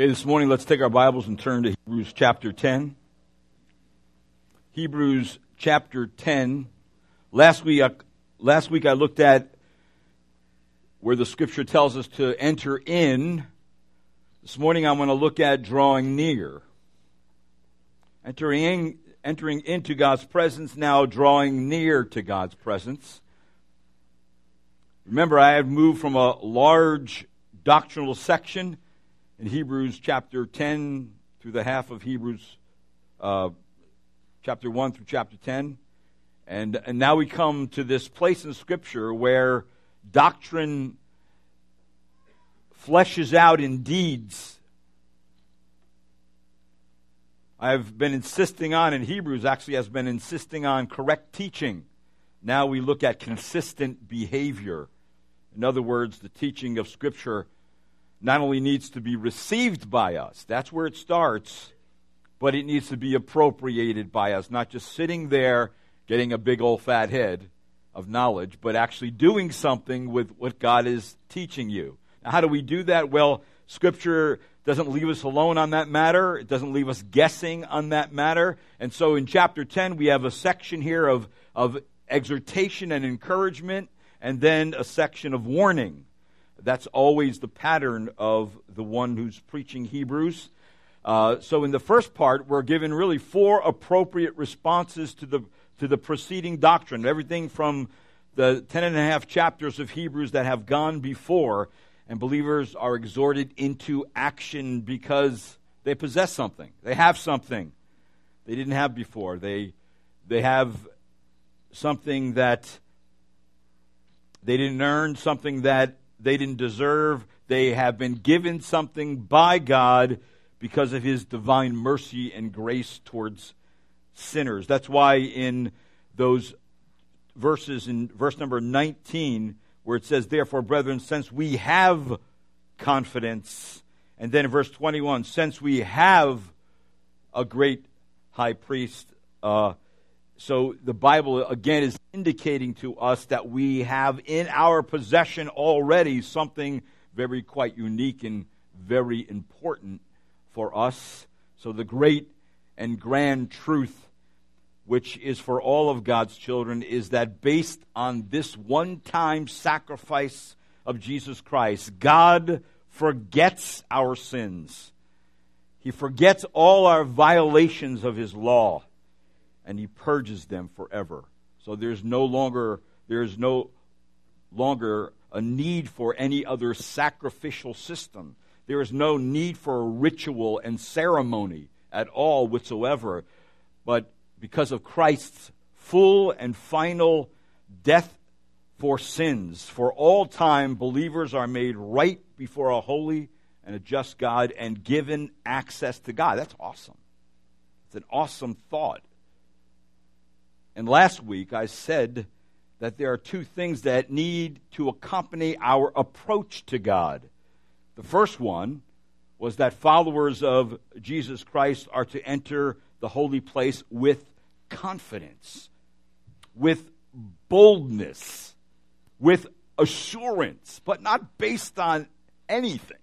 Okay, this morning let's take our Bibles and turn to Hebrews chapter 10. Hebrews chapter 10. Last week, uh, last week I looked at where the scripture tells us to enter in. This morning I'm going to look at drawing near. Entering, in, entering into God's presence, now drawing near to God's presence. Remember, I have moved from a large doctrinal section in Hebrews chapter 10 through the half of Hebrews uh, chapter 1 through chapter 10. And, and now we come to this place in Scripture where doctrine fleshes out in deeds. I've been insisting on, in Hebrews actually has been insisting on correct teaching. Now we look at consistent behavior. In other words, the teaching of Scripture not only needs to be received by us, that's where it starts, but it needs to be appropriated by us, not just sitting there getting a big old fat head of knowledge, but actually doing something with what God is teaching you. Now, how do we do that? Well, Scripture doesn't leave us alone on that matter. It doesn't leave us guessing on that matter. And so in chapter 10, we have a section here of, of exhortation and encouragement, and then a section of warning. That's always the pattern of the one who's preaching Hebrews. Uh, so in the first part, we're given really four appropriate responses to the to the preceding doctrine. Everything from the ten and a half chapters of Hebrews that have gone before, and believers are exhorted into action because they possess something. They have something they didn't have before. They they have something that they didn't earn, something that they didn't deserve. They have been given something by God because of his divine mercy and grace towards sinners. That's why in those verses, in verse number 19, where it says, Therefore, brethren, since we have confidence, and then in verse 21, since we have a great high priest, uh, so the Bible, again, is indicating to us that we have in our possession already something very quite unique and very important for us. So the great and grand truth, which is for all of God's children, is that based on this one time sacrifice of Jesus Christ, God forgets our sins. He forgets all our violations of His law and he purges them forever. So there's no longer there's no longer a need for any other sacrificial system. There is no need for a ritual and ceremony at all whatsoever. But because of Christ's full and final death for sins, for all time, believers are made right before a holy and a just God and given access to God. That's awesome. It's an awesome thought. And last week I said that there are two things that need to accompany our approach to God. The first one was that followers of Jesus Christ are to enter the holy place with confidence, with boldness, with assurance, but not based on anything,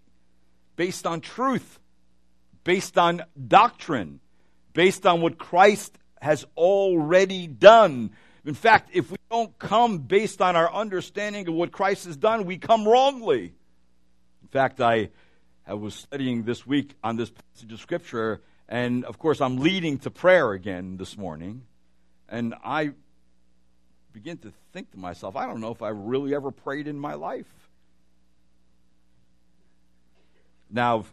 based on truth, based on doctrine, based on what Christ has already done. In fact, if we don't come based on our understanding of what Christ has done, we come wrongly. In fact, I, I was studying this week on this passage of Scripture, and of course, I'm leading to prayer again this morning. And I begin to think to myself, I don't know if I really ever prayed in my life. Now,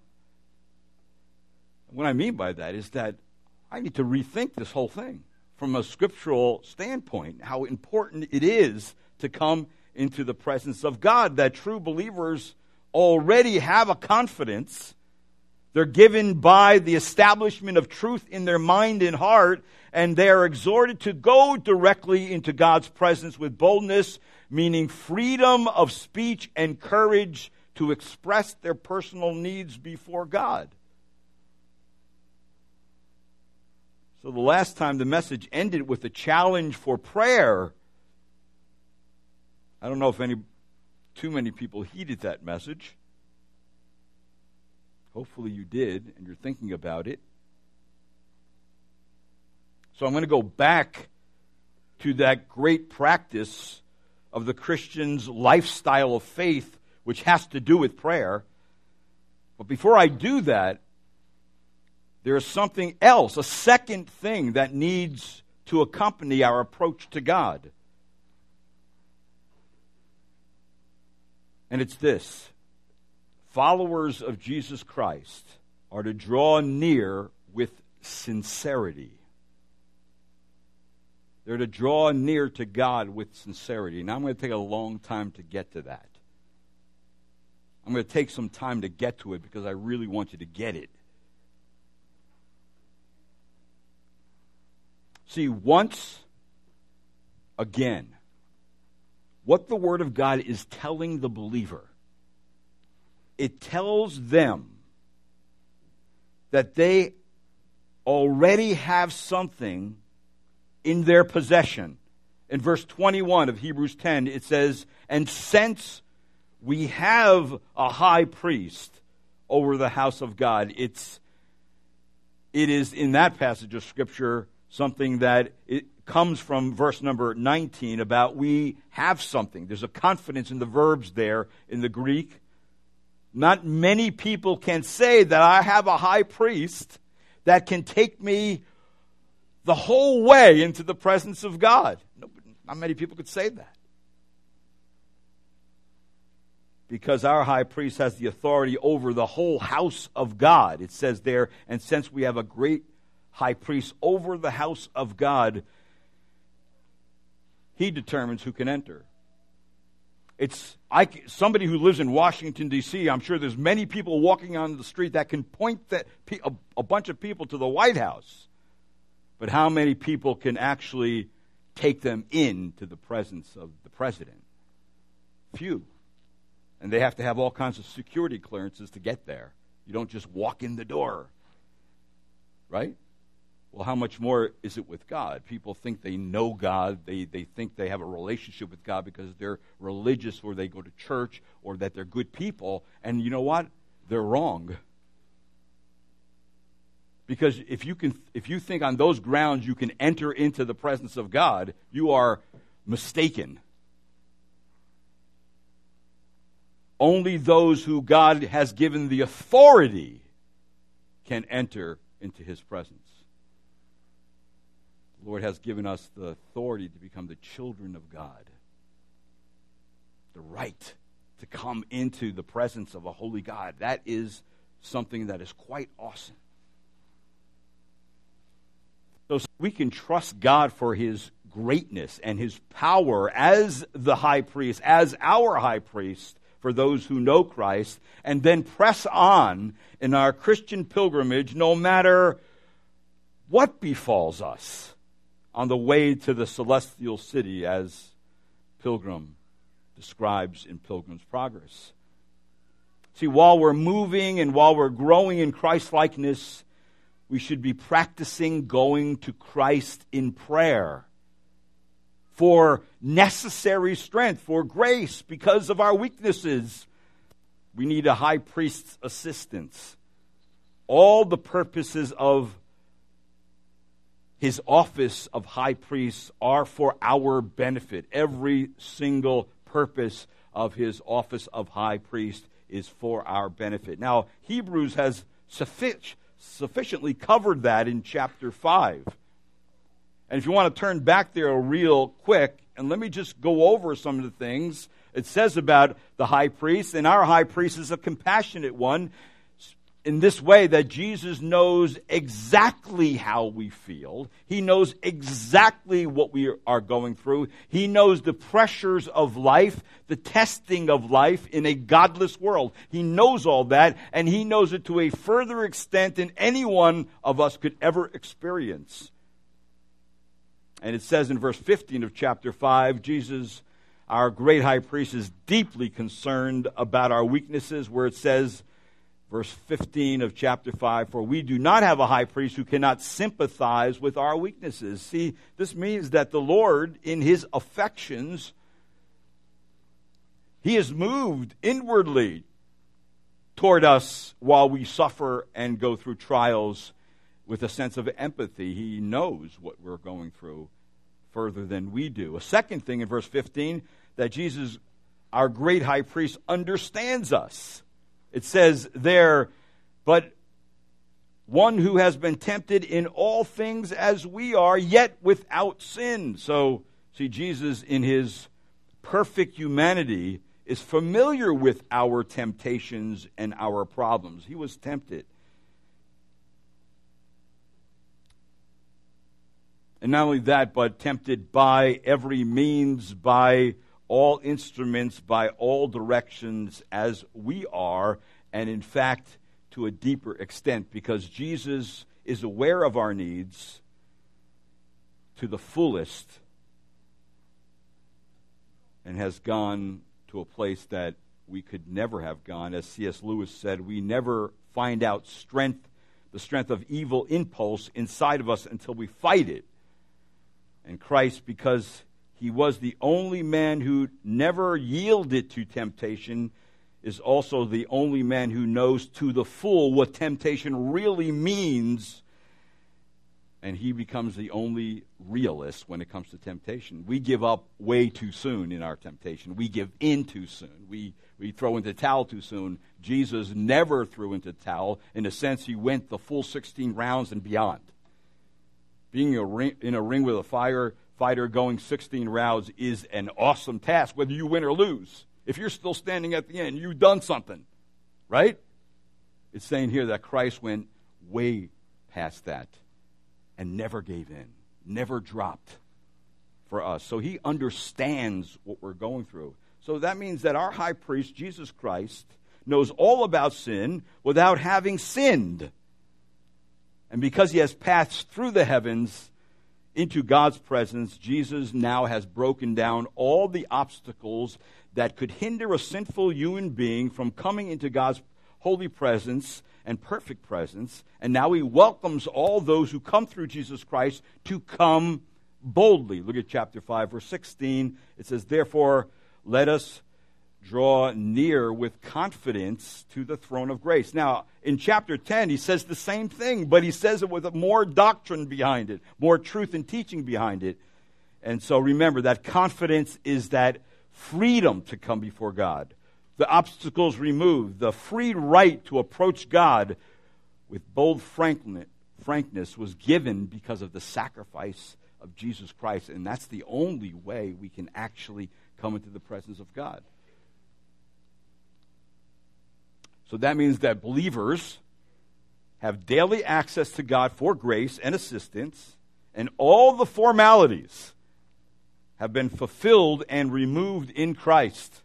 what I mean by that is that I need to rethink this whole thing from a scriptural standpoint, how important it is to come into the presence of God, that true believers already have a confidence. They're given by the establishment of truth in their mind and heart, and they are exhorted to go directly into God's presence with boldness, meaning freedom of speech and courage to express their personal needs before God. So the last time the message ended with a challenge for prayer. I don't know if any too many people heeded that message. Hopefully you did, and you're thinking about it. So I'm going to go back to that great practice of the Christian's lifestyle of faith, which has to do with prayer. But before I do that, there is something else, a second thing that needs to accompany our approach to God. And it's this followers of Jesus Christ are to draw near with sincerity. They're to draw near to God with sincerity. Now, I'm going to take a long time to get to that. I'm going to take some time to get to it because I really want you to get it. See, once again, what the Word of God is telling the believer, it tells them that they already have something in their possession. In verse 21 of Hebrews 10, it says, And since we have a high priest over the house of God, it's, it is in that passage of Scripture something that it comes from verse number 19 about we have something. There's a confidence in the verbs there in the Greek. Not many people can say that I have a high priest that can take me the whole way into the presence of God. Not many people could say that. Because our high priest has the authority over the whole house of God. It says there, and since we have a great high priest over the house of God, he determines who can enter. It's I, somebody who lives in Washington, D.C., I'm sure there's many people walking on the street that can point that, a, a bunch of people to the White House. But how many people can actually take them into the presence of the president? Few. And they have to have all kinds of security clearances to get there. You don't just walk in the door. Right? Well, how much more is it with God? People think they know God. They, they think they have a relationship with God because they're religious or they go to church or that they're good people. And you know what? They're wrong. Because if you, can, if you think on those grounds you can enter into the presence of God, you are mistaken. Only those who God has given the authority can enter into his presence. The Lord has given us the authority to become the children of God, the right to come into the presence of a holy God. That is something that is quite awesome. So we can trust God for his greatness and his power as the high priest, as our high priest for those who know Christ, and then press on in our Christian pilgrimage no matter what befalls us on the way to the celestial city, as Pilgrim describes in Pilgrim's Progress. See, while we're moving and while we're growing in Christ likeness, we should be practicing going to Christ in prayer for necessary strength, for grace, because of our weaknesses. We need a high priest's assistance. All the purposes of his office of high priest are for our benefit. Every single purpose of his office of high priest is for our benefit. Now, Hebrews has sufficient sufficiently covered that in chapter 5. And if you want to turn back there real quick, and let me just go over some of the things it says about the high priest. And our high priest is a compassionate one in this way that Jesus knows exactly how we feel. He knows exactly what we are going through. He knows the pressures of life, the testing of life in a godless world. He knows all that, and he knows it to a further extent than any one of us could ever experience. And it says in verse 15 of chapter 5, Jesus, our great high priest, is deeply concerned about our weaknesses, where it says, verse 15 of chapter 5 For we do not have a high priest who cannot sympathize with our weaknesses. See, this means that the Lord, in his affections, he is moved inwardly toward us while we suffer and go through trials with a sense of empathy. He knows what we're going through further than we do. A second thing in verse 15 that Jesus, our great high priest, understands us. It says there, but one who has been tempted in all things as we are, yet without sin. So, see, Jesus, in his perfect humanity, is familiar with our temptations and our problems. He was tempted. And not only that, but tempted by every means, by all instruments, by all directions, as we are, and in fact, to a deeper extent, because Jesus is aware of our needs to the fullest and has gone to a place that we could never have gone. As C.S. Lewis said, we never find out strength, the strength of evil impulse inside of us until we fight it. And Christ, because he was the only man who never yielded to temptation, is also the only man who knows to the full what temptation really means. And he becomes the only realist when it comes to temptation. We give up way too soon in our temptation. We give in too soon. We, we throw into towel too soon. Jesus never threw into towel. In a sense, he went the full 16 rounds and beyond. Being in a ring with a fire fighter going 16 rounds is an awesome task, whether you win or lose. If you're still standing at the end, you've done something, right? It's saying here that Christ went way past that and never gave in, never dropped for us. So he understands what we're going through. So that means that our high priest, Jesus Christ, knows all about sin without having sinned. And because he has passed through the heavens into God's presence, Jesus now has broken down all the obstacles that could hinder a sinful human being from coming into God's holy presence and perfect presence. And now he welcomes all those who come through Jesus Christ to come boldly. Look at chapter 5, verse 16. It says, Therefore, let us draw near with confidence to the throne of grace. Now, in chapter 10, he says the same thing, but he says it with more doctrine behind it, more truth and teaching behind it. And so remember that confidence is that freedom to come before God, the obstacles removed, the free right to approach God with bold frankness was given because of the sacrifice of Jesus Christ. And that's the only way we can actually come into the presence of God. So that means that believers have daily access to God for grace and assistance, and all the formalities have been fulfilled and removed in Christ.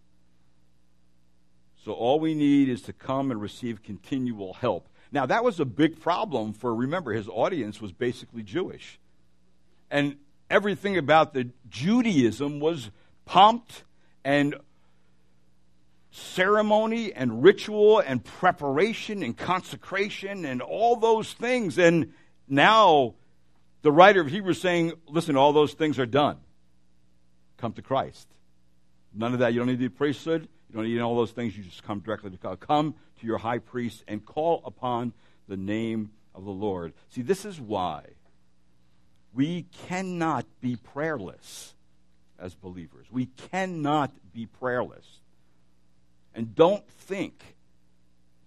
So all we need is to come and receive continual help. Now, that was a big problem for, remember, his audience was basically Jewish. And everything about the Judaism was pumped and ceremony and ritual and preparation and consecration and all those things. And now the writer of Hebrews saying, listen, all those things are done come to Christ. None of that. You don't need the priesthood. You don't need all those things. You just come directly to God. Come to your high priest and call upon the name of the Lord. See, this is why we cannot be prayerless as believers. We cannot be prayerless. And don't think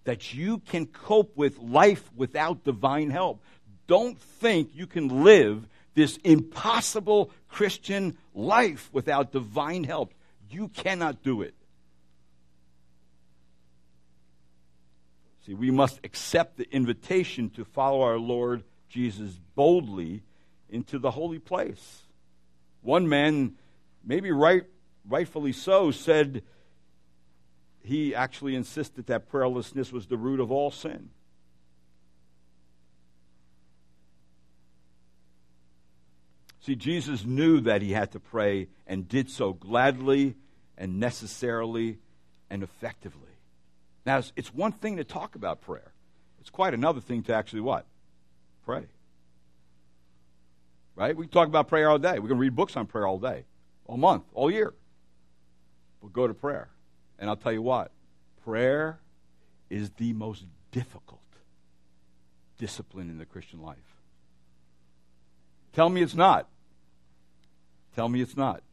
that you can cope with life without divine help. Don't think you can live this impossible Christian life without divine help. You cannot do it. See, we must accept the invitation to follow our Lord Jesus boldly into the holy place. One man, maybe right, rightfully so, said he actually insisted that prayerlessness was the root of all sin. See, Jesus knew that he had to pray and did so gladly and necessarily and effectively. Now, it's, one thing to talk about prayer. It's quite another thing to actually what? Pray. Right? We talk about prayer all day. We can read books on prayer all day, all month, all year. But go to prayer. And I'll tell you what, prayer is the most difficult discipline in the Christian life. Tell me it's not. Tell me it's not.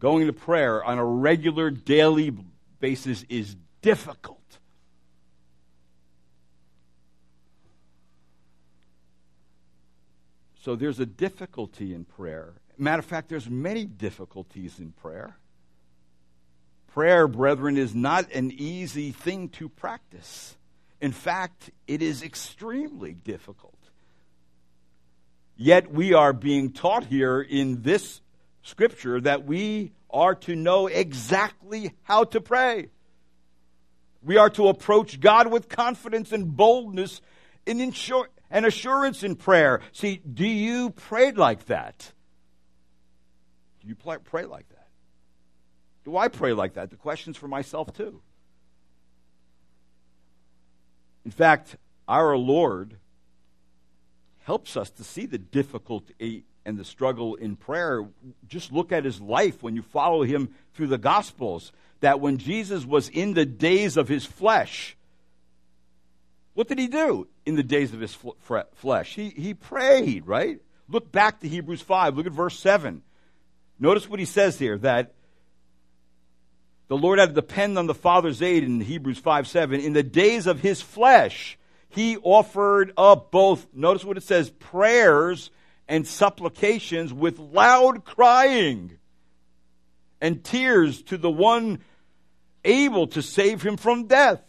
Going to prayer on a regular daily basis is difficult. So there's a difficulty in prayer. Matter of fact, there's many difficulties in prayer. Prayer, brethren, is not an easy thing to practice. In fact, it is extremely difficult. Yet we are being taught here in this scripture that we are to know exactly how to pray. We are to approach God with confidence and boldness and, ensure, and assurance in prayer. See, do you pray like that? Do you pray like that? Do I pray like that? The question's for myself too. In fact, our Lord helps us to see the difficulty and the struggle in prayer. Just look at his life when you follow him through the Gospels. That when Jesus was in the days of his flesh, what did he do in the days of his flesh? He, he prayed, right? Look back to Hebrews 5. Look at verse 7. Notice what he says here that the Lord had to depend on the Father's aid in Hebrews 5 7. In the days of his flesh, he offered up both, notice what it says, prayers and supplications with loud crying and tears to the one able to save him from death.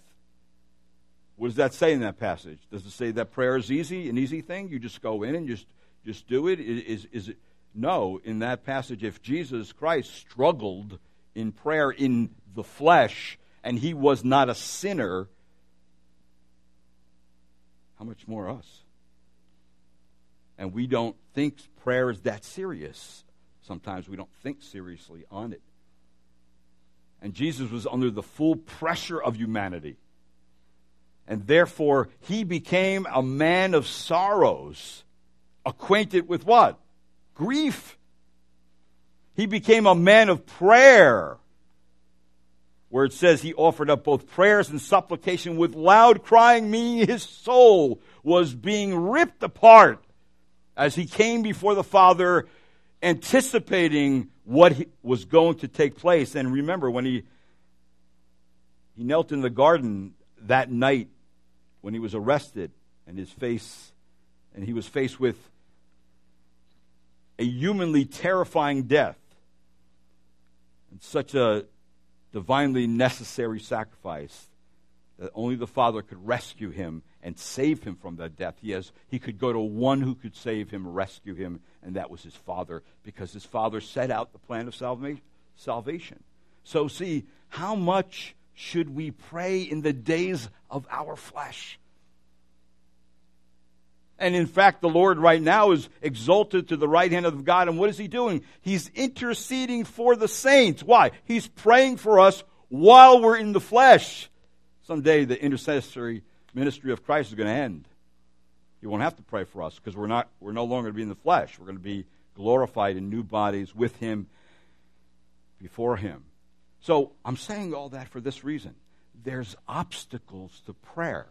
What does that say in that passage? Does it say that prayer is easy, an easy thing? You just go in and just, just do it? Is, is it? No, in that passage, if Jesus Christ struggled in prayer in the flesh and he was not a sinner, how much more us? And we don't think prayer is that serious. Sometimes we don't think seriously on it. And Jesus was under the full pressure of humanity. And therefore, he became a man of sorrows, acquainted with what? Grief. He became a man of prayer where it says he offered up both prayers and supplication with loud crying, meaning his soul was being ripped apart as he came before the Father, anticipating what was going to take place. And remember, when he, he knelt in the garden that night when he was arrested and his face, and he was faced with a humanly terrifying death such a divinely necessary sacrifice that only the Father could rescue him and save him from that death. He, has, he could go to one who could save him, rescue him, and that was his Father, because his Father set out the plan of salvation. So, see, how much should we pray in the days of our flesh? And in fact, the Lord right now is exalted to the right hand of God. And what is He doing? He's interceding for the saints. Why? He's praying for us while we're in the flesh. Someday the intercessory ministry of Christ is going to end. He won't have to pray for us because we're not we're no longer going to be in the flesh. We're going to be glorified in new bodies with him before him. So I'm saying all that for this reason. There's obstacles to prayer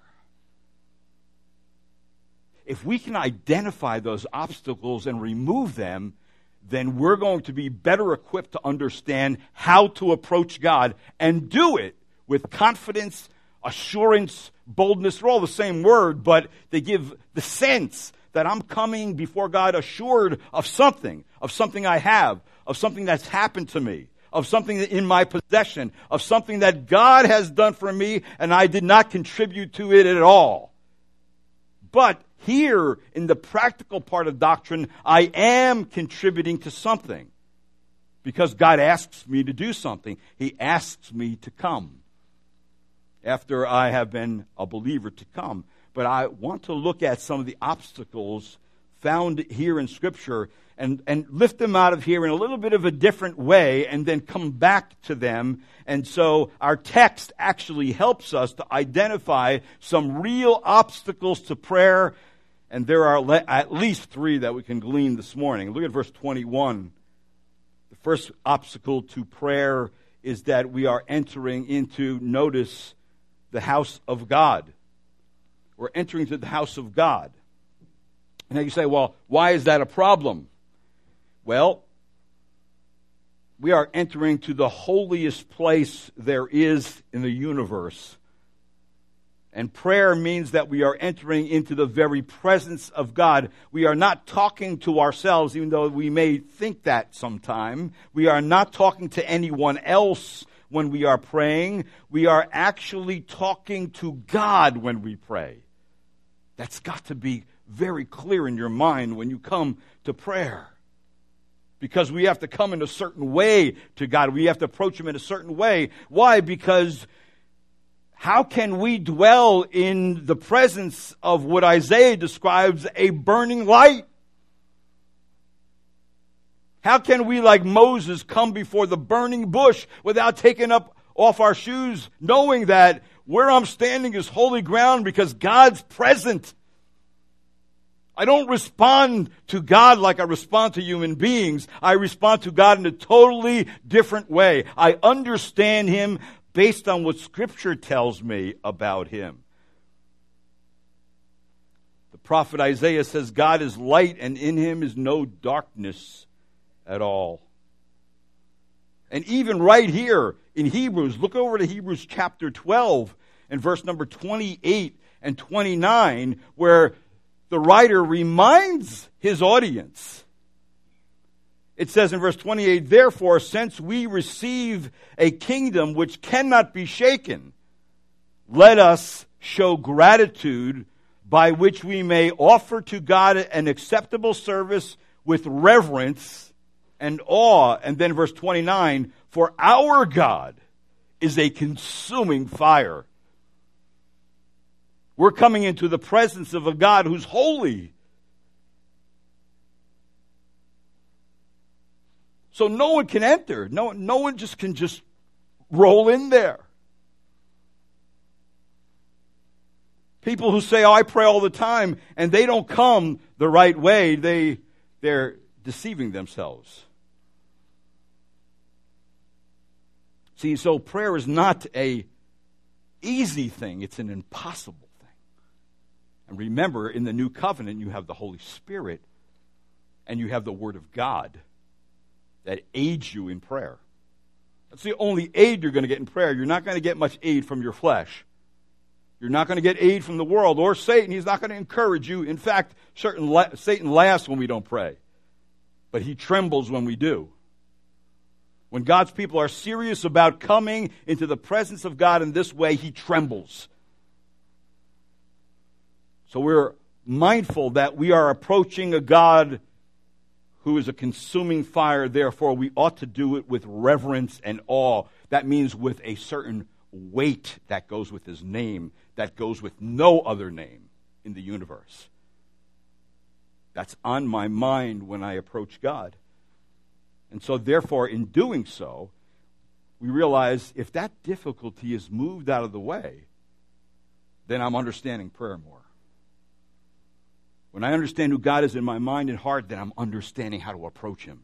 if we can identify those obstacles and remove them, then we're going to be better equipped to understand how to approach God and do it with confidence, assurance, boldness. They're all the same word, but they give the sense that I'm coming before God assured of something, of something I have, of something that's happened to me, of something in my possession, of something that God has done for me and I did not contribute to it at all. But here, in the practical part of doctrine, I am contributing to something. Because God asks me to do something. He asks me to come. After I have been a believer to come. But I want to look at some of the obstacles found here in Scripture and, and lift them out of here in a little bit of a different way and then come back to them. And so our text actually helps us to identify some real obstacles to prayer and there are le- at least three that we can glean this morning. Look at verse 21. The first obstacle to prayer is that we are entering into, notice, the house of God. We're entering to the house of God. Now you say, well, why is that a problem? Well, we are entering to the holiest place there is in the universe. And prayer means that we are entering into the very presence of God. We are not talking to ourselves, even though we may think that sometime. We are not talking to anyone else when we are praying. We are actually talking to God when we pray. That's got to be very clear in your mind when you come to prayer because we have to come in a certain way to God. We have to approach Him in a certain way. Why? Because how can we dwell in the presence of what Isaiah describes a burning light? How can we, like Moses, come before the burning bush without taking up off our shoes, knowing that where I'm standing is holy ground because God's present? I don't respond to God like I respond to human beings. I respond to God in a totally different way. I understand Him based on what Scripture tells me about Him. The prophet Isaiah says, God is light and in Him is no darkness at all. And even right here in Hebrews, look over to Hebrews chapter 12 and verse number 28 and 29, where the writer reminds his audience. It says in verse 28 Therefore, since we receive a kingdom which cannot be shaken, let us show gratitude by which we may offer to God an acceptable service with reverence and awe. And then verse 29 For our God is a consuming fire we're coming into the presence of a God who's holy. So no one can enter. No, no one just can just roll in there. People who say, Oh, I pray all the time, and they don't come the right way, they, they're deceiving themselves. See, so prayer is not a easy thing, it's an impossible thing. and remember, in the new covenant, you have the Holy Spirit and you have the Word of God that aids you in prayer. That's the only aid you're going to get in prayer. You're not going to get much aid from your flesh. You're not going to get aid from the world or Satan. He's not going to encourage you. In fact, la- Satan laughs when we don't pray, but he trembles when we do. When God's people are serious about coming into the presence of God in this way, he trembles. So we're mindful that we are approaching a God who is a consuming fire, therefore, we ought to do it with reverence and awe. That means with a certain weight that goes with his name, that goes with no other name in the universe. That's on my mind when I approach God. And so, therefore, in doing so, we realize if that difficulty is moved out of the way, then I'm understanding prayer more. When I understand who God is in my mind and heart, then I'm understanding how to approach Him.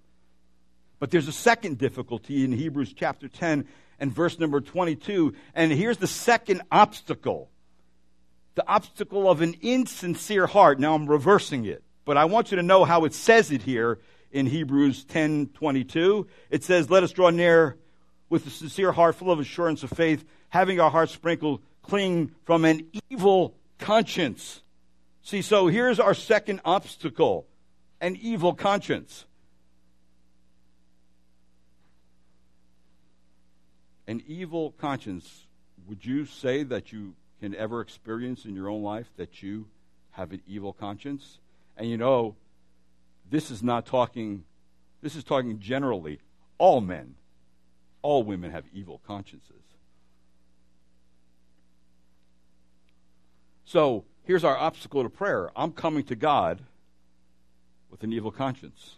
But there's a second difficulty in Hebrews chapter 10 and verse number 22. And here's the second obstacle the obstacle of an insincere heart. Now I'm reversing it, but I want you to know how it says it here in Hebrews 10 22. It says, Let us draw near with a sincere heart, full of assurance of faith, having our hearts sprinkled clean from an evil conscience See, so here's our second obstacle an evil conscience. An evil conscience. Would you say that you can ever experience in your own life that you have an evil conscience? And you know, this is not talking, this is talking generally. All men, all women have evil consciences. So, here's our obstacle to prayer I'm coming to God with an evil conscience.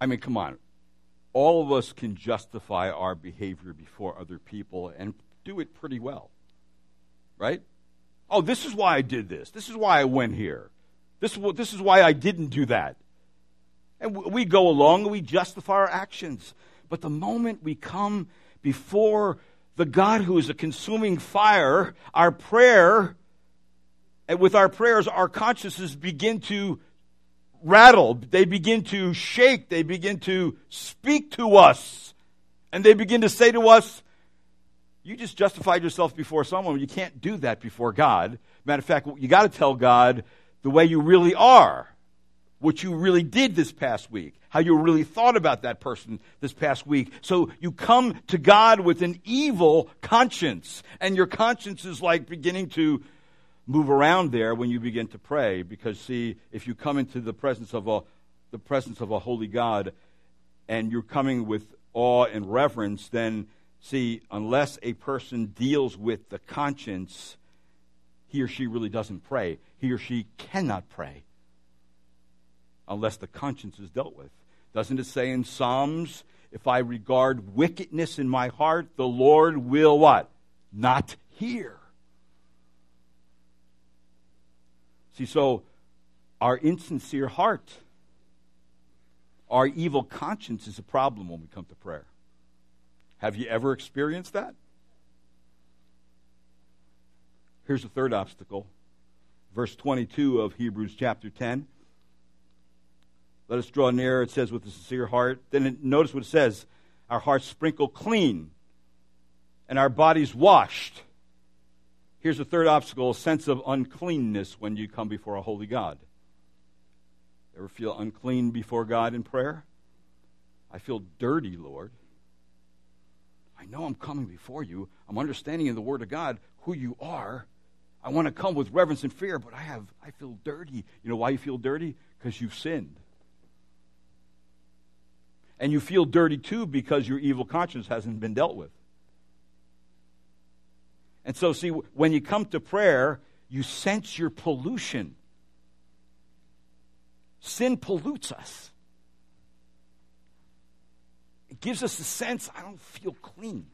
I mean, come on. All of us can justify our behavior before other people and do it pretty well. Right? Oh, this is why I did this. This is why I went here. This, this is why I didn't do that. And we go along and we justify our actions. But the moment we come before the God who is a consuming fire, our prayer, and with our prayers, our consciences begin to rattle. They begin to shake. They begin to speak to us. And they begin to say to us, you just justified yourself before someone. You can't do that before God. Matter of fact, you got to tell God the way you really are, what you really did this past week, how you really thought about that person this past week. So you come to God with an evil conscience, and your conscience is like beginning to move around there when you begin to pray because see if you come into the presence of a the presence of a holy God and you're coming with awe and reverence then see unless a person deals with the conscience he or she really doesn't pray he or she cannot pray unless the conscience is dealt with doesn't it say in psalms if i regard wickedness in my heart the lord will what not hear See, so our insincere heart, our evil conscience is a problem when we come to prayer. Have you ever experienced that? Here's the third obstacle. Verse 22 of Hebrews chapter 10. Let us draw near, it says, with a sincere heart. Then it, notice what it says our hearts sprinkled clean and our bodies washed Here's the third obstacle a sense of uncleanness when you come before a holy God. Ever feel unclean before God in prayer? I feel dirty, Lord. I know I'm coming before you. I'm understanding in the Word of God who you are. I want to come with reverence and fear, but I have I feel dirty. You know why you feel dirty? Because you've sinned. And you feel dirty too because your evil conscience hasn't been dealt with. And so, see, when you come to prayer, you sense your pollution. Sin pollutes us. It gives us a sense I don't feel clean.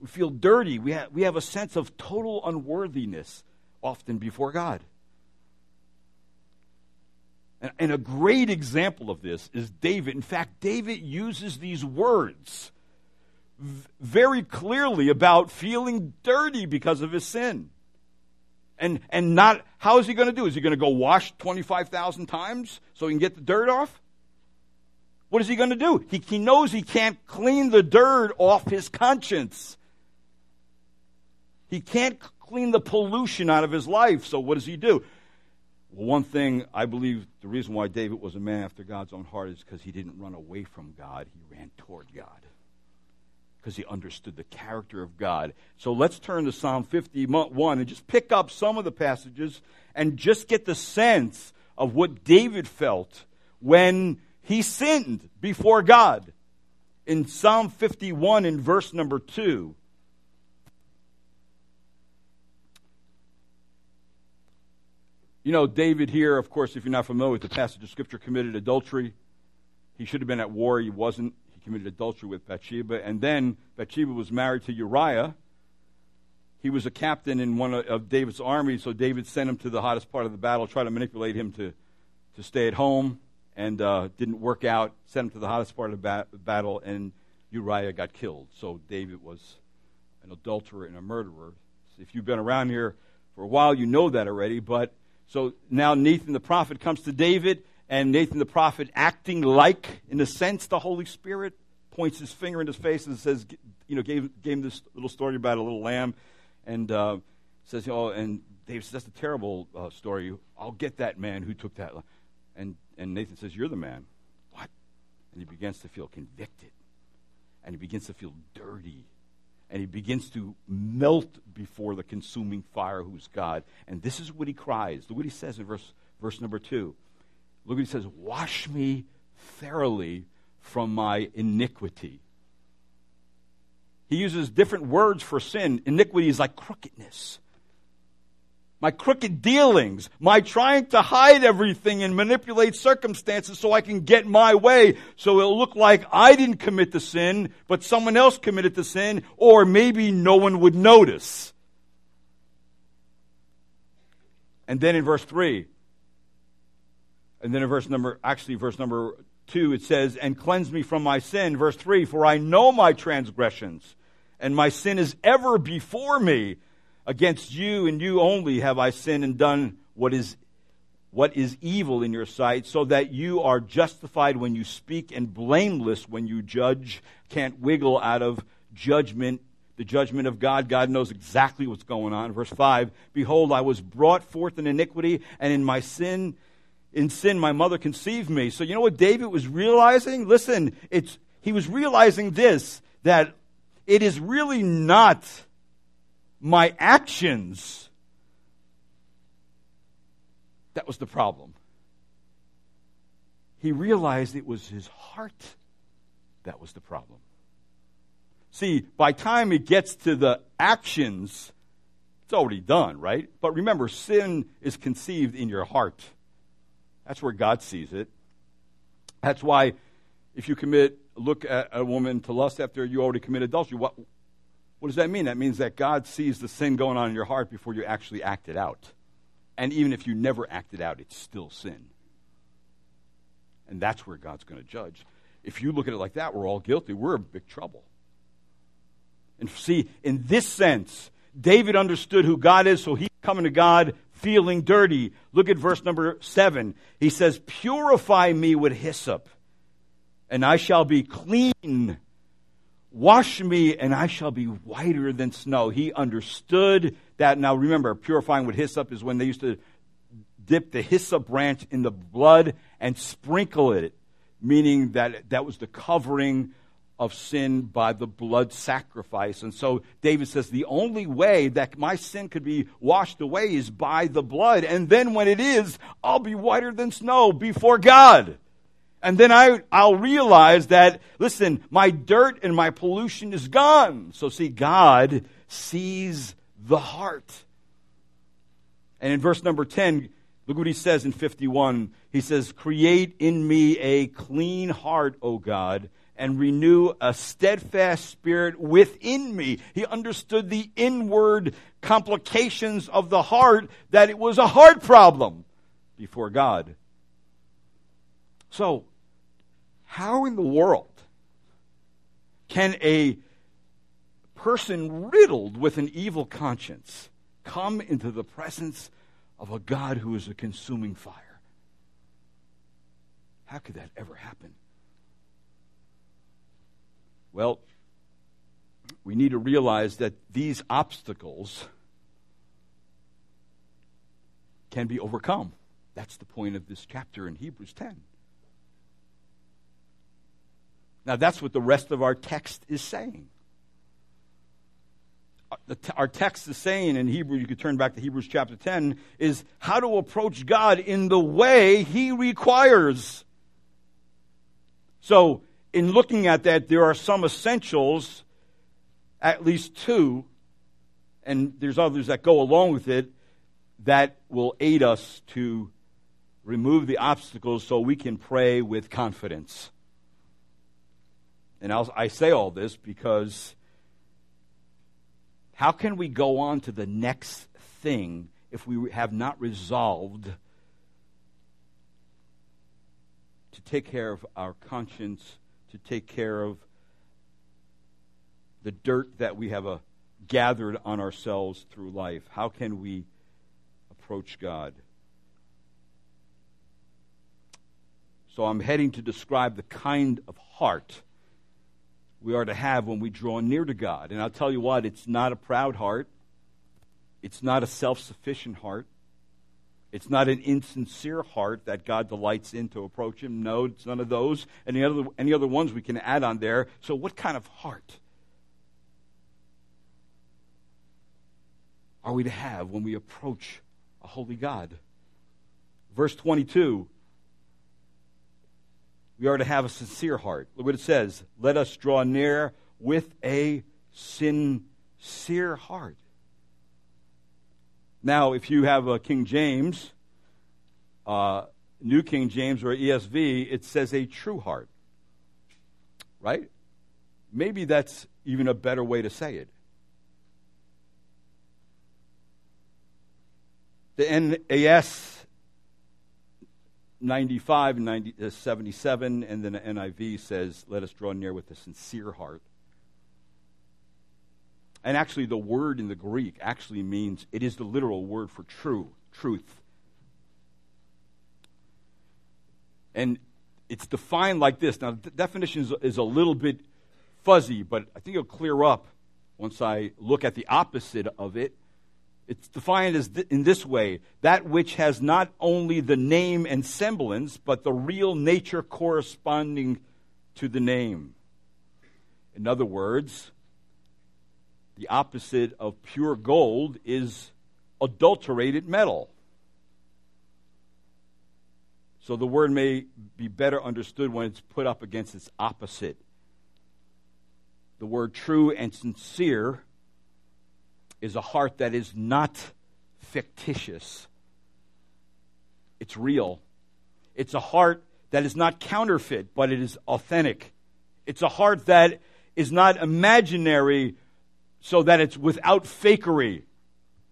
We feel dirty. We have, we have a sense of total unworthiness often before God. And, a great example of this is David. In fact, David uses these words very clearly about feeling dirty because of his sin. And, and not, how is he going to do? Is he going to go wash 25,000 times so he can get the dirt off? What is he going to do? He, he knows he can't clean the dirt off his conscience. He can't clean the pollution out of his life. So what does he do? Well, one thing I believe the reason why David was a man after God's own heart is because he didn't run away from God, he ran toward God because he understood the character of God. So let's turn to Psalm 51 and just pick up some of the passages and just get the sense of what David felt when he sinned before God. In Psalm 51, in verse number 2, You know, David here, of course, if you're not familiar with the passage of Scripture, committed adultery. He should have been at war. He wasn't He committed adultery with Bathsheba. And then Bathsheba was married to Uriah. He was a captain in one of David's army, so David sent him to the hottest part of the battle, tried to manipulate him to, to stay at home, and uh, didn't work out. Sent him to the hottest part of the ba- battle, and Uriah got killed. So David was an adulterer and a murderer. If you've been around here for a while, you know that already. But so now Nathan the prophet comes to David and Nathan the prophet, acting like, in a sense, the Holy Spirit, points his finger in his face and says, you know, gave, gave him this little story about a little lamb, and uh, says, oh, and David says, that's a terrible uh, story. I'll get that man who took that. And, and Nathan says, you're the man. What? And he begins to feel convicted, and he begins to feel dirty, and he begins to melt before the consuming fire who's God. And this is what he cries. Look what he says in verse, verse number two. Look what he says Wash me thoroughly from my iniquity. He uses different words for sin. Iniquity is like crookedness. My crooked dealings, my trying to hide everything and manipulate circumstances so I can get my way, so it'll look like I didn't commit the sin, but someone else committed the sin, or maybe no one would notice. And then in verse 3, and then in verse number, actually, verse number 2, it says, And cleanse me from my sin. Verse 3, For I know my transgressions, and my sin is ever before me. Against you and you only have I sinned and done what is what is evil in your sight, so that you are justified when you speak and blameless when you judge. Can't wiggle out of judgment, the judgment of God. God knows exactly what's going on. Verse 5 Behold, I was brought forth in iniquity, and in my sin, in sin, my mother conceived me. So, you know what David was realizing? Listen, it's, he was realizing this that it is really not my actions that was the problem. He realized it was his heart that was the problem. See, by time it gets to the actions, it's already done, right? But remember, sin is conceived in your heart. That's where God sees it. That's why if you commit, look at a woman to lust after you already commit adultery, what, what does that mean? That means that God sees the sin going on in your heart before you actually act it out. And even if you never act it out, it's still sin. And that's where God's going to judge. If you look at it like that, we're all guilty. We're in big trouble. And see, in this sense, David understood who God is, so he's coming to God feeling dirty. Look at verse number seven. He says, Purify me with hyssop, and I shall be clean. Wash me, and I shall be whiter than snow. He understood that. Now remember, purifying with hyssop is when they used to dip the hyssop branch in the blood and sprinkle it, meaning that that was the covering of sin by the blood sacrifice. And so David says, the only way that my sin could be washed away is by the blood. And then when it is, I'll be whiter than snow before God. And then I, I'll realize that, listen, my dirt and my pollution is gone. So see, God sees the heart. And in verse number 10, look what he says in 51. He says, Create in me a clean heart, O God, and renew a steadfast spirit within me. He understood the inward complications of the heart, that it was a heart problem before God. So, how in the world can a person riddled with an evil conscience come into the presence of a God who is a consuming fire? How could that ever happen? Well, we need to realize that these obstacles can be overcome. That's the point of this chapter in Hebrews 10. Now, that's what the rest of our text is saying. Uh, our text is saying in Hebrew, you could turn back to Hebrews chapter 10, is how to approach God in the way He requires. So, in looking at that, there are some essentials, at least two, and there's others that go along with it, that will aid us to remove the obstacles so we can pray with confidence. And I'll, I say all this because how can we go on to the next thing if we have not resolved to take care of our conscience, to take care of the dirt that we have uh, gathered on ourselves through life? How can we approach God? So I'm heading to describe the kind of heart we are to have when we draw near to God. And I'll tell you what, it's not a proud heart, it's not a self sufficient heart. It's not an insincere heart that God delights in to approach Him. No, it's none of those. Any other, any other ones we can add on there. So, what kind of heart are we to have when we approach a holy God? Verse 22 we are to have a sincere heart. Look what it says. Let us draw near with a sincere heart. Now, if you have a King James, uh, New King James, or ESV, it says a true heart. Right? Maybe that's even a better way to say it. The NAS 95 and 90, uh, 77, and then the NIV says, Let us draw near with a sincere heart. And actually, the word in the Greek actually means, it is the literal word for true, truth. And it's defined like this. Now, the definition is, is a little bit fuzzy, but I think it'll clear up once I look at the opposite of it. It's defined as th- in this way that which has not only the name and semblance, but the real nature corresponding to the name. In other words, the opposite of pure gold is adulterated metal. So the word may be better understood when it's put up against its opposite. The word true and sincere is a heart that is not fictitious, it's real. It's a heart that is not counterfeit, but it is authentic. It's a heart that is not imaginary, so that it's without fakery.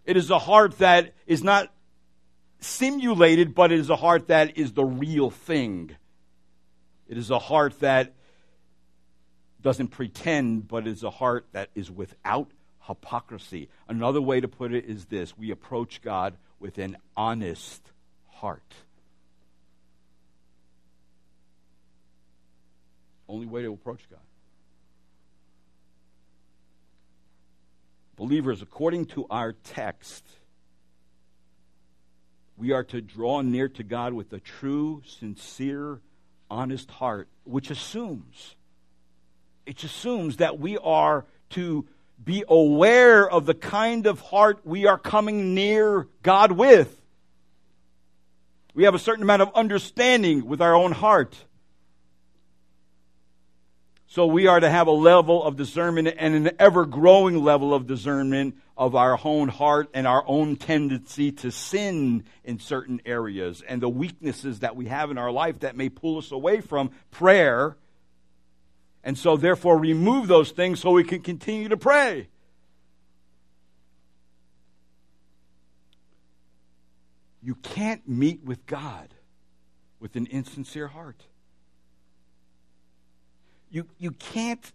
It is a heart that is not simulated, but it is a heart that is the real thing. It is a heart that doesn't pretend, but is a heart that is without hypocrisy. Another way to put it is this we approach God with an honest heart. Only way to approach God. Believers, according to our text, we are to draw near to God with a true, sincere, honest heart, which assumes, it assumes that we are to be aware of the kind of heart we are coming near God with. We have a certain amount of understanding with our own heart. So we are to have a level of discernment and an ever growing level of discernment of our own heart and our own tendency to sin in certain areas and the weaknesses that we have in our life that may pull us away from prayer. And so, therefore, remove those things so we can continue to pray. You can't meet with God with an insincere heart. You, you can't,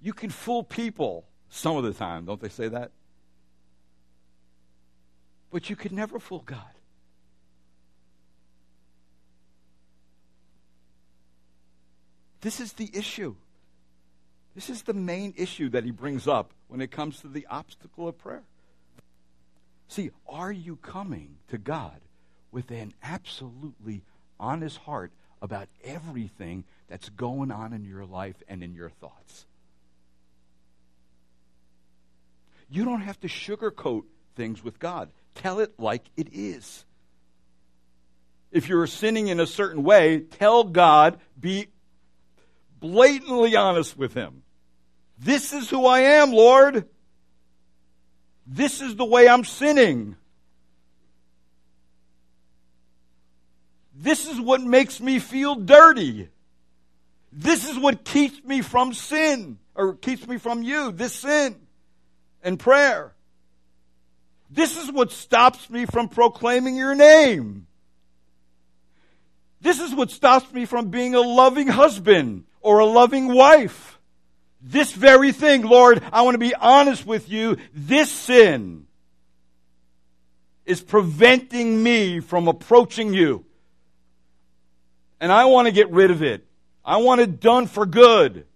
you can fool people some of the time, don't they say that? But you could never fool God. This is the issue. This is the main issue that he brings up when it comes to the obstacle of prayer. See, are you coming to God with an absolutely honest heart about everything that's going on in your life and in your thoughts. You don't have to sugarcoat things with God. Tell it like it is. If you're sinning in a certain way, tell God, be blatantly honest with Him. This is who I am, Lord. This is the way I'm sinning. This is what makes me feel dirty. This is what keeps me from sin, or keeps me from you, this sin and prayer. This is what stops me from proclaiming your name. This is what stops me from being a loving husband or a loving wife. This very thing, Lord, I want to be honest with you. This sin is preventing me from approaching you and I want to get rid of it. I want it done for good.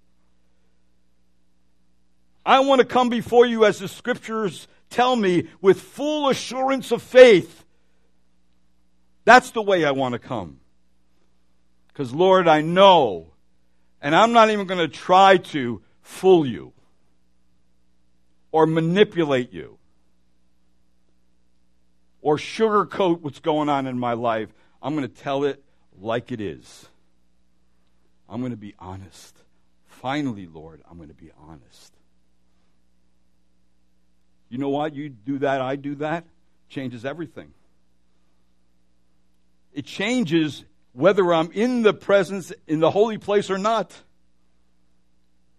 I want to come before you as the scriptures tell me with full assurance of faith. That's the way I want to come. Because, Lord, I know, and I'm not even going to try to fool you or manipulate you or sugarcoat what's going on in my life. I'm going to tell it like it is. I'm going to be honest. Finally, Lord, I'm going to be honest. You know what? You do that, I do that, changes everything. It changes whether I'm in the presence, in the holy place or not.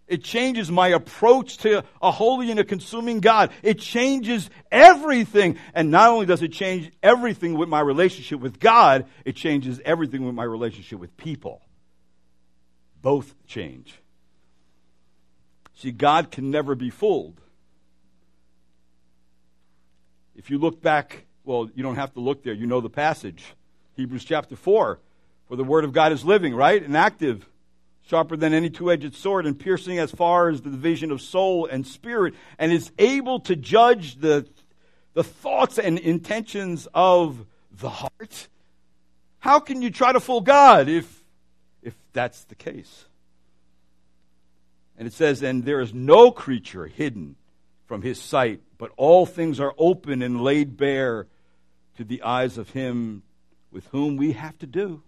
It changes my approach to a holy and a consuming God. It changes everything. And not only does it change everything with my relationship with God, it changes everything with my relationship with people. Both change. See, God can never be fooled. If you look back, well, you don't have to look there. You know the passage. Hebrews chapter 4. For the word of God is living, right? And active, sharper than any two edged sword, and piercing as far as the division of soul and spirit, and is able to judge the, the thoughts and intentions of the heart. How can you try to fool God if, if that's the case? And it says, And there is no creature hidden from his sight, but all things are open and laid bare to the eyes of him with whom we have to do.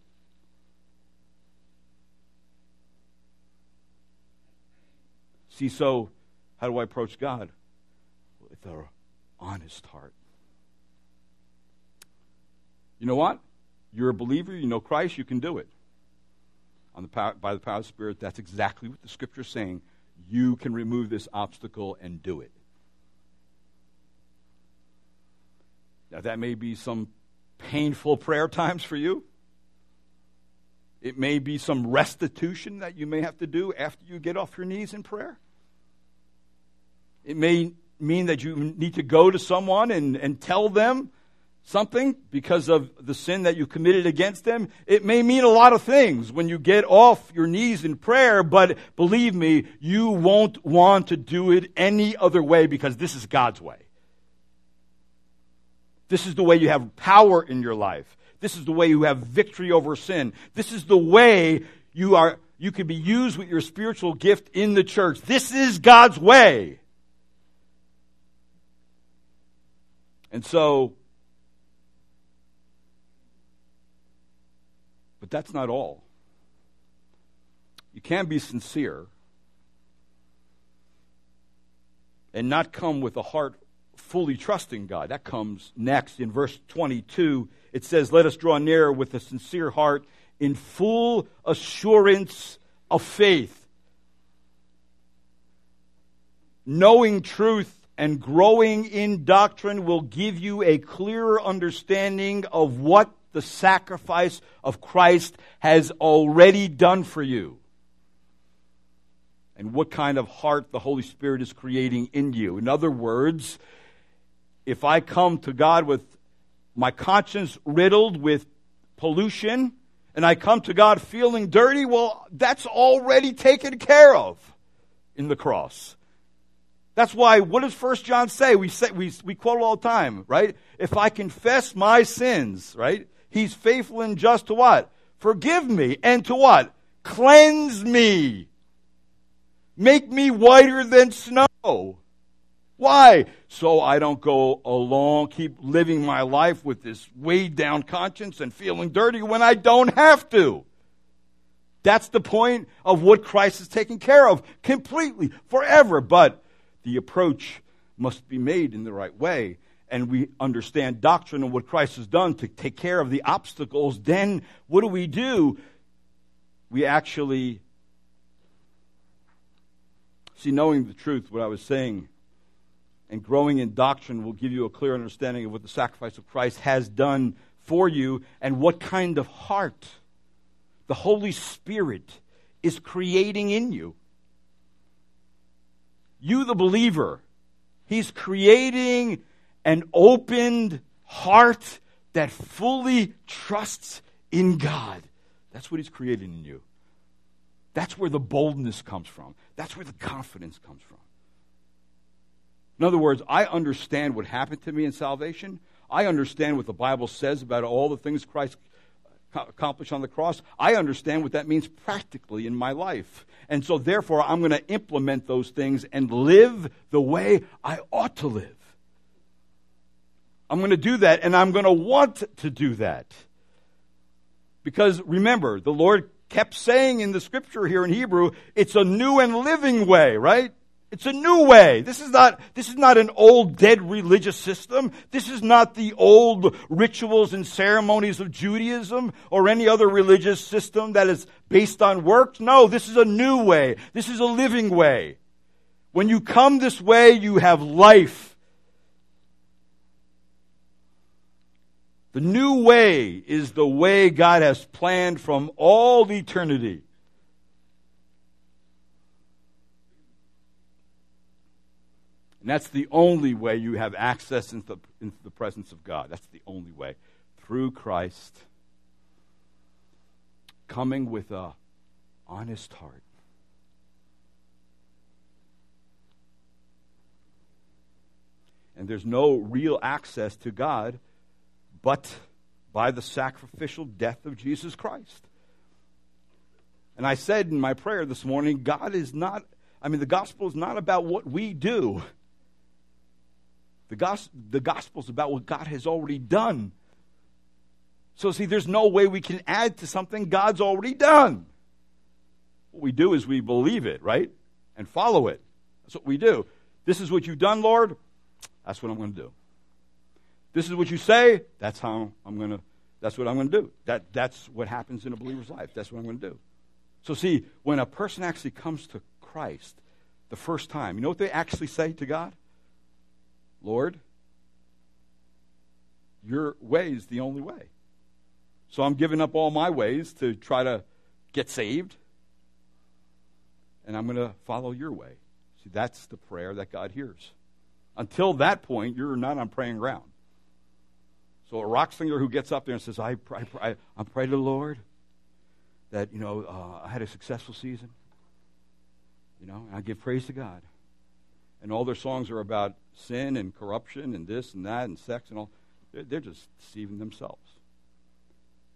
See, so how do I approach God? With an honest heart. You know what? You're a believer, you know Christ, you can do it. On the power, by the power of the Spirit, that's exactly what the Scripture is saying. You can remove this obstacle and do it. Now, that may be some painful prayer times for you. It may be some restitution that you may have to do after you get off your knees in prayer. It may mean that you need to go to someone and, and tell them something because of the sin that you committed against them. It may mean a lot of things when you get off your knees in prayer, but believe me, you won't want to do it any other way because this is God's way. This is the way you have power in your life. This is the way you have victory over sin. This is the way you are you can be used with your spiritual gift in the church. This is God's way. And so, but that's not all. You can be sincere and not come with a heart fully trusting God. That comes next in verse 22. It says, Let us draw near with a sincere heart in full assurance of faith, knowing truth and growing in doctrine will give you a clearer understanding of what the sacrifice of Christ has already done for you and what kind of heart the Holy Spirit is creating in you. In other words, if I come to God with my conscience riddled with pollution and I come to God feeling dirty, well, that's already taken care of in the cross. That's why, what does First John say? We, say we, we quote all the time, right? If I confess my sins, right? He's faithful and just to what? Forgive me. And to what? Cleanse me. Make me whiter than snow. Why? So I don't go along, keep living my life with this weighed down conscience and feeling dirty when I don't have to. That's the point of what Christ is taking care of completely, forever. But the approach must be made in the right way. And we understand doctrine and what Christ has done to take care of the obstacles, then what do we do? We actually see, knowing the truth, what I was saying, and growing in doctrine will give you a clear understanding of what the sacrifice of Christ has done for you and what kind of heart the Holy Spirit is creating in you you, the believer, He's creating an opened heart that fully trusts in God. That's what He's creating in you. That's where the boldness comes from. That's where the confidence comes from. In other words, I understand what happened to me in salvation. I understand what the Bible says about all the things Christ accomplished on the cross. I understand what that means practically in my life. And so, therefore, I'm going to implement those things and live the way I ought to live. I'm going to do that, and I'm going to want to do that. Because remember, the Lord kept saying in the scripture here in Hebrew, it's a new and living way, right? It's a new way. This is not, this is not an old dead religious system. This is not the old rituals and ceremonies of Judaism or any other religious system that is based on works. No, this is a new way. This is a living way. When you come this way, you have life. The new way is the way God has planned from all eternity. And that's the only way you have access into the, into the presence of God. That's the only way. Through Christ. Coming with a honest heart. And there's no real access to God but by the sacrificial death of Jesus Christ. And I said in my prayer this morning, God is not, I mean, the gospel is not about what we do. The, gos- the gospel is about what God has already done. So, see, there's no way we can add to something God's already done. What we do is we believe it, right? And follow it. That's what we do. This is what you've done, Lord. That's what I'm going to do. This is what you say. That's how I'm going to. That's what I'm going to do. That, that's what happens in a believer's life. That's what I'm going to do. So, see, when a person actually comes to Christ the first time, you know what they actually say to God? Lord, your way is the only way. So I'm giving up all my ways to try to get saved, and I'm going to follow your way. See, that's the prayer that God hears. Until that point, you're not on praying ground. So a rock singer who gets up there and says, I pray, I, I pray to the Lord that, you know, uh, I had a successful season. You know, I give praise to God and all their songs are about sin and corruption and this and that and sex and all. They're, they're just deceiving themselves.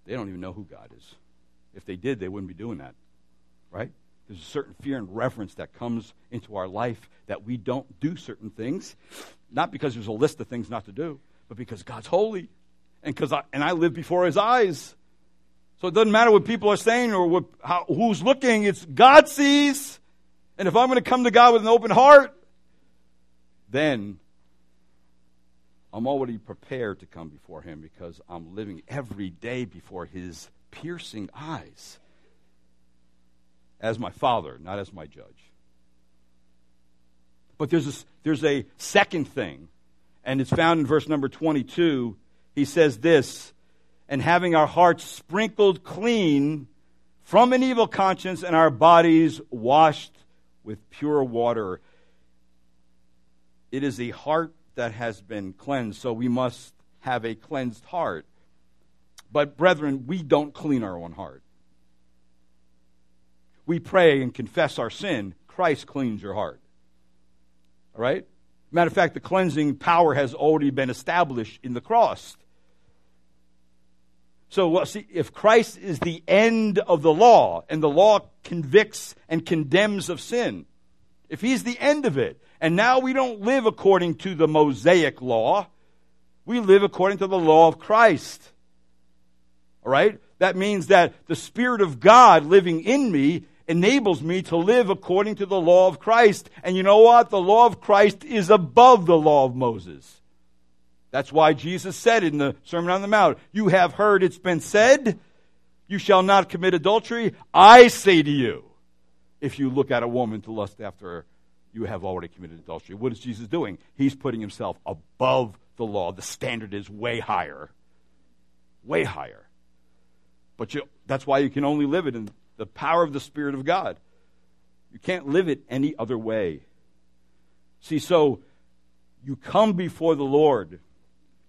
They don't even know who God is. If they did, they wouldn't be doing that, right? There's a certain fear and reverence that comes into our life that we don't do certain things, not because there's a list of things not to do, but because God's holy, and because I, and I live before His eyes. So it doesn't matter what people are saying or what, how, who's looking. It's God sees, and if I'm going to come to God with an open heart, then I'm already prepared to come before Him because I'm living every day before His piercing eyes as my Father, not as my judge. But there's a, there's a second thing, and it's found in verse number 22. He says this, and having our hearts sprinkled clean from an evil conscience and our bodies washed with pure water. It is a heart that has been cleansed, so we must have a cleansed heart. But, brethren, we don't clean our own heart. We pray and confess our sin. Christ cleans your heart. All right? Matter of fact, the cleansing power has already been established in the cross. So, well, see, if Christ is the end of the law, and the law convicts and condemns of sin, if he's the end of it, and now we don't live according to the Mosaic law. We live according to the law of Christ. All right? That means that the Spirit of God living in me enables me to live according to the law of Christ. And you know what? The law of Christ is above the law of Moses. That's why Jesus said in the Sermon on the Mount, You have heard it's been said, You shall not commit adultery. I say to you, if you look at a woman to lust after her, you have already committed adultery. What is Jesus doing? He's putting himself above the law. The standard is way higher. Way higher. But you, that's why you can only live it in the power of the Spirit of God. You can't live it any other way. See, so you come before the Lord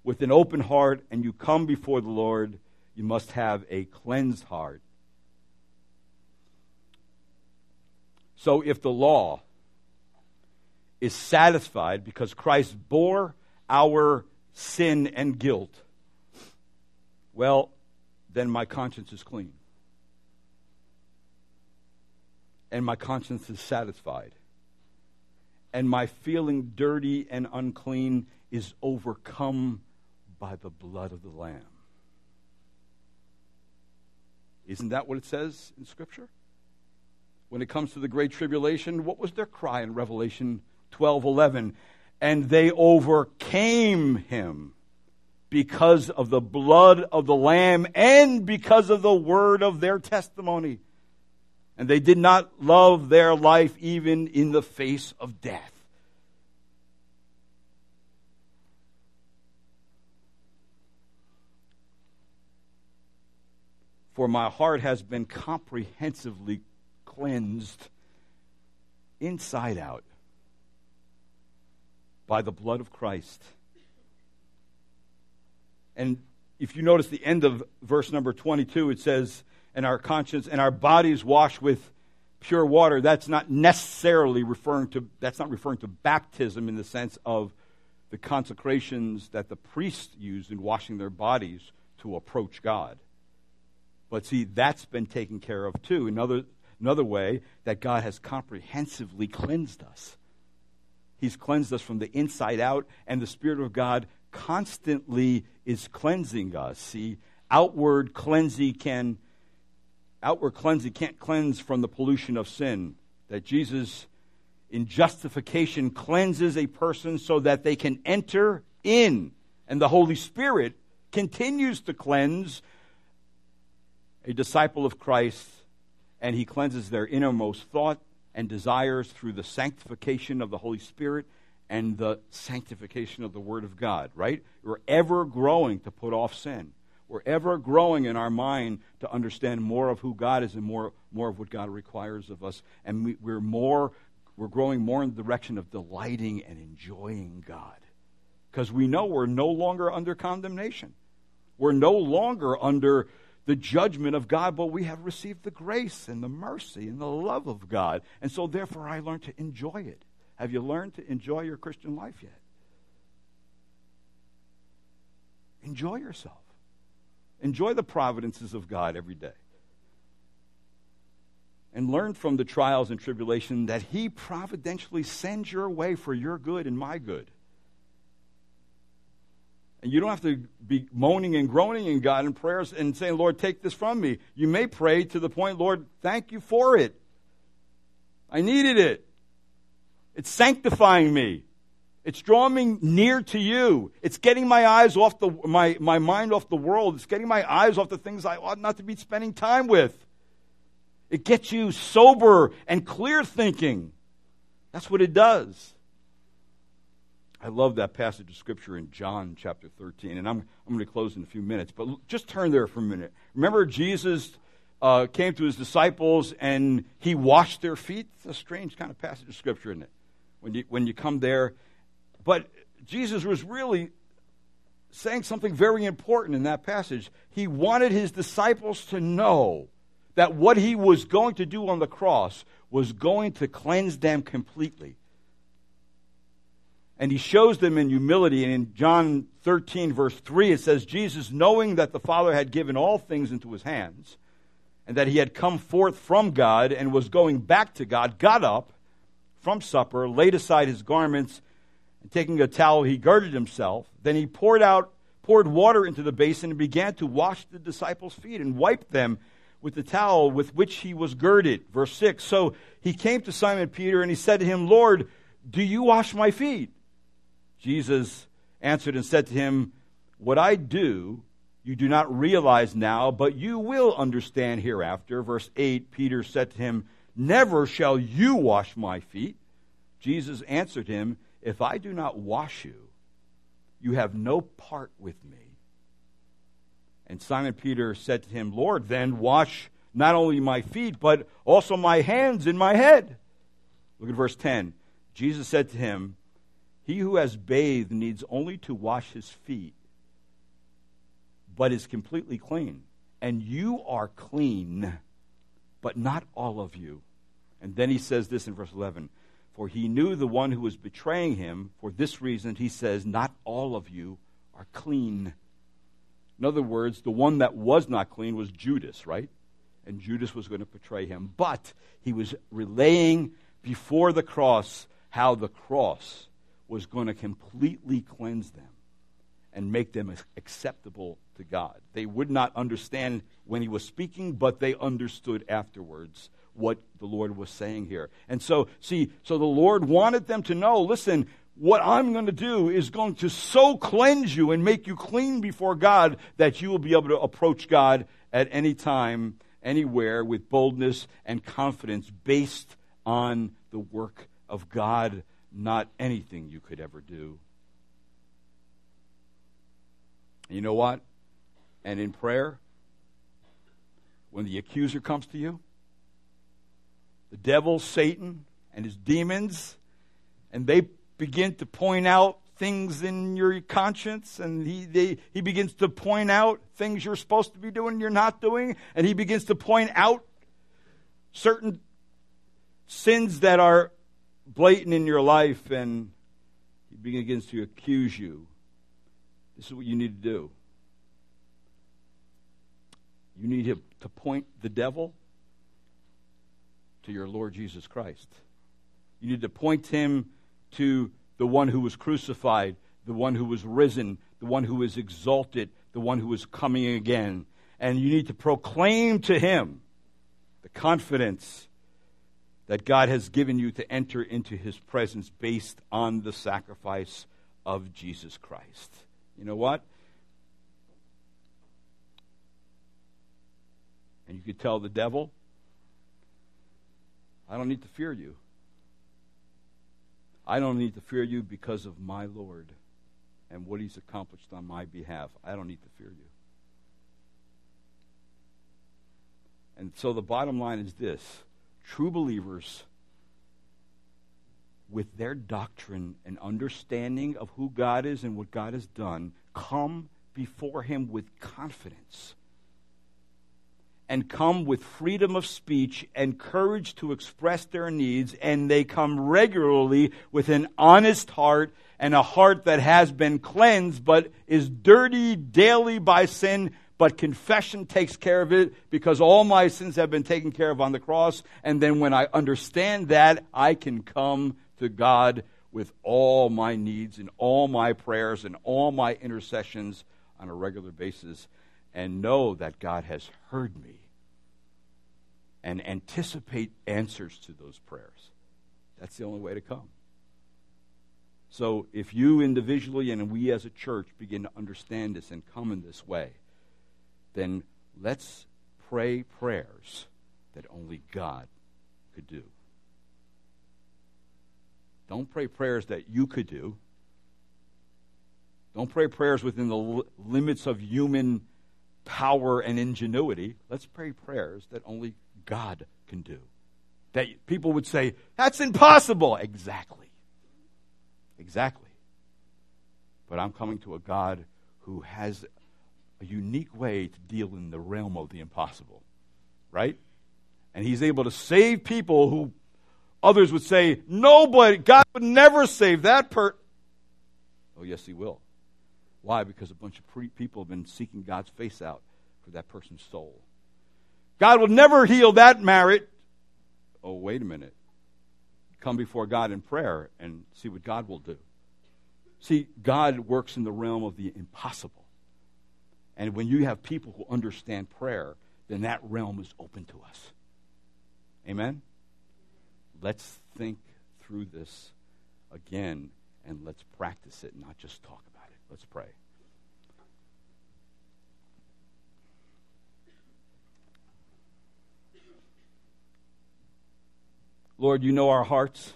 with an open heart, and you come before the Lord, you must have a cleansed heart. So if the law is satisfied because Christ bore our sin and guilt, well, then my conscience is clean. And my conscience is satisfied. And my feeling dirty and unclean is overcome by the blood of the Lamb. Isn't that what it says in Scripture? when it comes to the Great Tribulation, what was their cry in Revelation 12 11? And they overcame him because of the blood of the Lamb and because of the word of their testimony. And they did not love their life even in the face of death. For my heart has been comprehensively cleansed inside out by the blood of Christ. And if you notice the end of verse number 22, it says, and our conscience and our bodies washed with pure water. That's not necessarily referring to, that's not referring to baptism in the sense of the consecrations that the priests used in washing their bodies to approach God. But see, that's been taken care of too. Another, another way that God has comprehensively cleansed us. He's cleansed us from the inside out, and the Spirit of God constantly is cleansing us. See, outward cleansing can outward cleansing can't cleanse from the pollution of sin. That Jesus in justification cleanses a person so that they can enter in. And the Holy Spirit continues to cleanse a disciple of Christ, and he cleanses their innermost thought and desires through the sanctification of the Holy Spirit and the sanctification of the Word of God, right? We're ever growing to put off sin. We're ever growing in our mind to understand more of who God is and more, more of what God requires of us. And we, we're more, we're growing more in the direction of delighting and enjoying God. Because we know we're no longer under condemnation. We're no longer under the judgment of God, but we have received the grace and the mercy and the love of God. And so, therefore, I learned to enjoy it. Have you learned to enjoy your Christian life yet? Enjoy yourself. Enjoy the providences of God every day. And learn from the trials and tribulation that He providentially sends your way for your good and my good. And you don't have to be moaning and groaning in God in prayers and saying, Lord, take this from me. You may pray to the point, Lord, thank you for it. I needed it. It's sanctifying me. It's drawing me near to you. It's getting my eyes off the, my, my mind off the world. It's getting my eyes off the things I ought not to be spending time with. It gets you sober and clear thinking. That's what it does. I love that passage of Scripture in John chapter 13. And I'm, I'm going to close in a few minutes, but just turn there for a minute. Remember, Jesus uh, came to his disciples and he washed their feet? It's a strange kind of passage of Scripture, isn't it? When you, when you come there. But Jesus was really saying something very important in that passage. He wanted his disciples to know that what he was going to do on the cross was going to cleanse them completely and he shows them in humility. And in John 13, verse 3, it says, Jesus, knowing that the Father had given all things into his hands, and that he had come forth from God and was going back to God, got up from supper, laid aside his garments, and taking a towel, he girded himself. Then he poured out, poured water into the basin and began to wash the disciples' feet and wiped them with the towel with which he was girded. Verse 6. So he came to Simon Peter and he said to him, Lord, do you wash my feet? Jesus answered and said to him, What I do, you do not realize now, but you will understand hereafter. Verse 8 Peter said to him, Never shall you wash my feet. Jesus answered him, If I do not wash you, you have no part with me. And Simon Peter said to him, Lord, then wash not only my feet, but also my hands and my head. Look at verse 10. Jesus said to him, he who has bathed needs only to wash his feet, but is completely clean. And you are clean, but not all of you. And then he says this in verse 11 For he knew the one who was betraying him. For this reason, he says, Not all of you are clean. In other words, the one that was not clean was Judas, right? And Judas was going to betray him. But he was relaying before the cross how the cross was going to completely cleanse them and make them acceptable to God. They would not understand when he was speaking, but they understood afterwards what the Lord was saying here. And so, see, so the Lord wanted them to know listen, what I'm going to do is going to so cleanse you and make you clean before God that you will be able to approach God at any time, anywhere, with boldness and confidence based on the work of God, not anything you could ever do. You know what? And in prayer, when the accuser comes to you, the devil, Satan, and his demons, and they begin to point out things in your conscience, and he, they, he begins to point out things you're supposed to be doing you're not doing, and he begins to point out certain sins that are blatant in your life, and he begins to accuse you. This is what you need to do. You need to point the devil to your Lord Jesus Christ. You need to point him to the one who was crucified, the one who was risen, the one who is exalted, the one who is coming again. And you need to proclaim to him the confidence that God has given you to enter into his presence based on the sacrifice of Jesus Christ. You know what? And you could tell the devil, I don't need to fear you. I don't need to fear you because of my Lord and what he's accomplished on my behalf. I don't need to fear you. And so the bottom line is this true believers, with their doctrine and understanding of who God is and what God has done, come before him with confidence and come with freedom of speech and courage to express their needs, and they come regularly with an honest heart and a heart that has been cleansed but is dirty daily by sin. But confession takes care of it because all my sins have been taken care of on the cross. And then when I understand that, I can come to God with all my needs and all my prayers and all my intercessions on a regular basis and know that God has heard me and anticipate answers to those prayers. That's the only way to come. So, if you individually and we as a church begin to understand this and come in this way, then let's pray prayers that only God could do. Don't pray prayers that you could do. Don't pray prayers within the limits of human power and ingenuity. Let's pray prayers that only God can do. That people would say, that's impossible. Exactly. Exactly. But I'm coming to a God who has a unique way to deal in the realm of the impossible. Right? And he's able to save people who others would say, nobody, God would never save that person. Oh, yes, he will. Why? Because a bunch of pre- people have been seeking God's face out for that person's soul. God will never heal that marriage. Oh, wait a minute. Come before God in prayer and see what God will do. See, God works in the realm of the impossible. And when you have people who understand prayer, then that realm is open to us. Amen? Let's think through this again and let's practice it, not just talk about it. Let's pray. Lord, you know our hearts.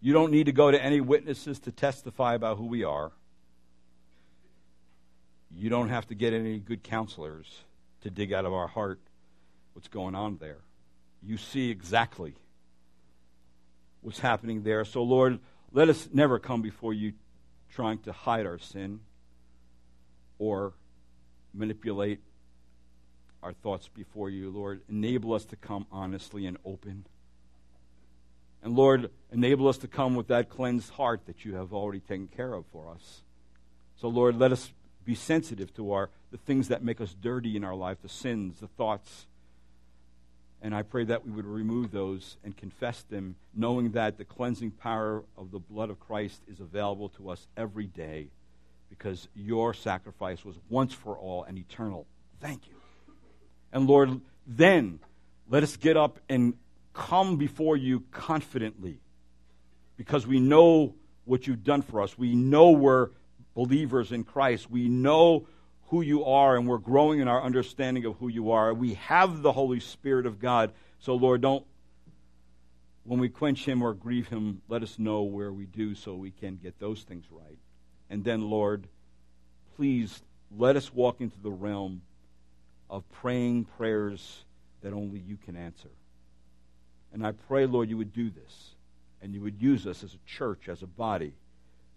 You don't need to go to any witnesses to testify about who we are. You don't have to get any good counselors to dig out of our heart what's going on there. You see exactly what's happening there. So, Lord, let us never come before you trying to hide our sin or manipulate our thoughts before you, Lord. Enable us to come honestly and open. And Lord, enable us to come with that cleansed heart that you have already taken care of for us. So, Lord, let us be sensitive to our the things that make us dirty in our life, the sins, the thoughts. And I pray that we would remove those and confess them, knowing that the cleansing power of the blood of Christ is available to us every day because your sacrifice was once for all and eternal. Thank you. And Lord, then Let us get up and come before you confidently because we know what you've done for us. We know we're believers in Christ. We know who you are, and we're growing in our understanding of who you are. We have the Holy Spirit of God. So, Lord, don't, when we quench him or grieve him, let us know where we do so we can get those things right. And then, Lord, please let us walk into the realm of praying prayers that only you can answer. And I pray, Lord, you would do this and you would use us as a church, as a body,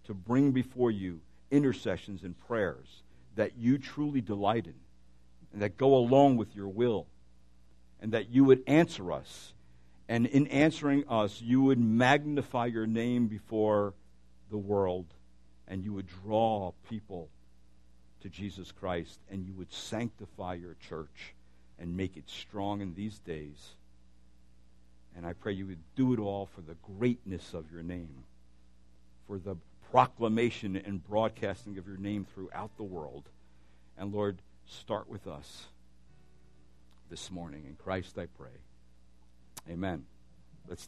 to bring before you intercessions and prayers that you truly delight in and that go along with your will, and that you would answer us. And in answering us, you would magnify your name before the world, and you would draw people to Jesus Christ, and you would sanctify your church and make it strong in these days. And I pray you would do it all for the greatness of your name, for the proclamation and broadcasting of your name throughout the world. And Lord, start with us this morning. In Christ I pray. Amen. Let's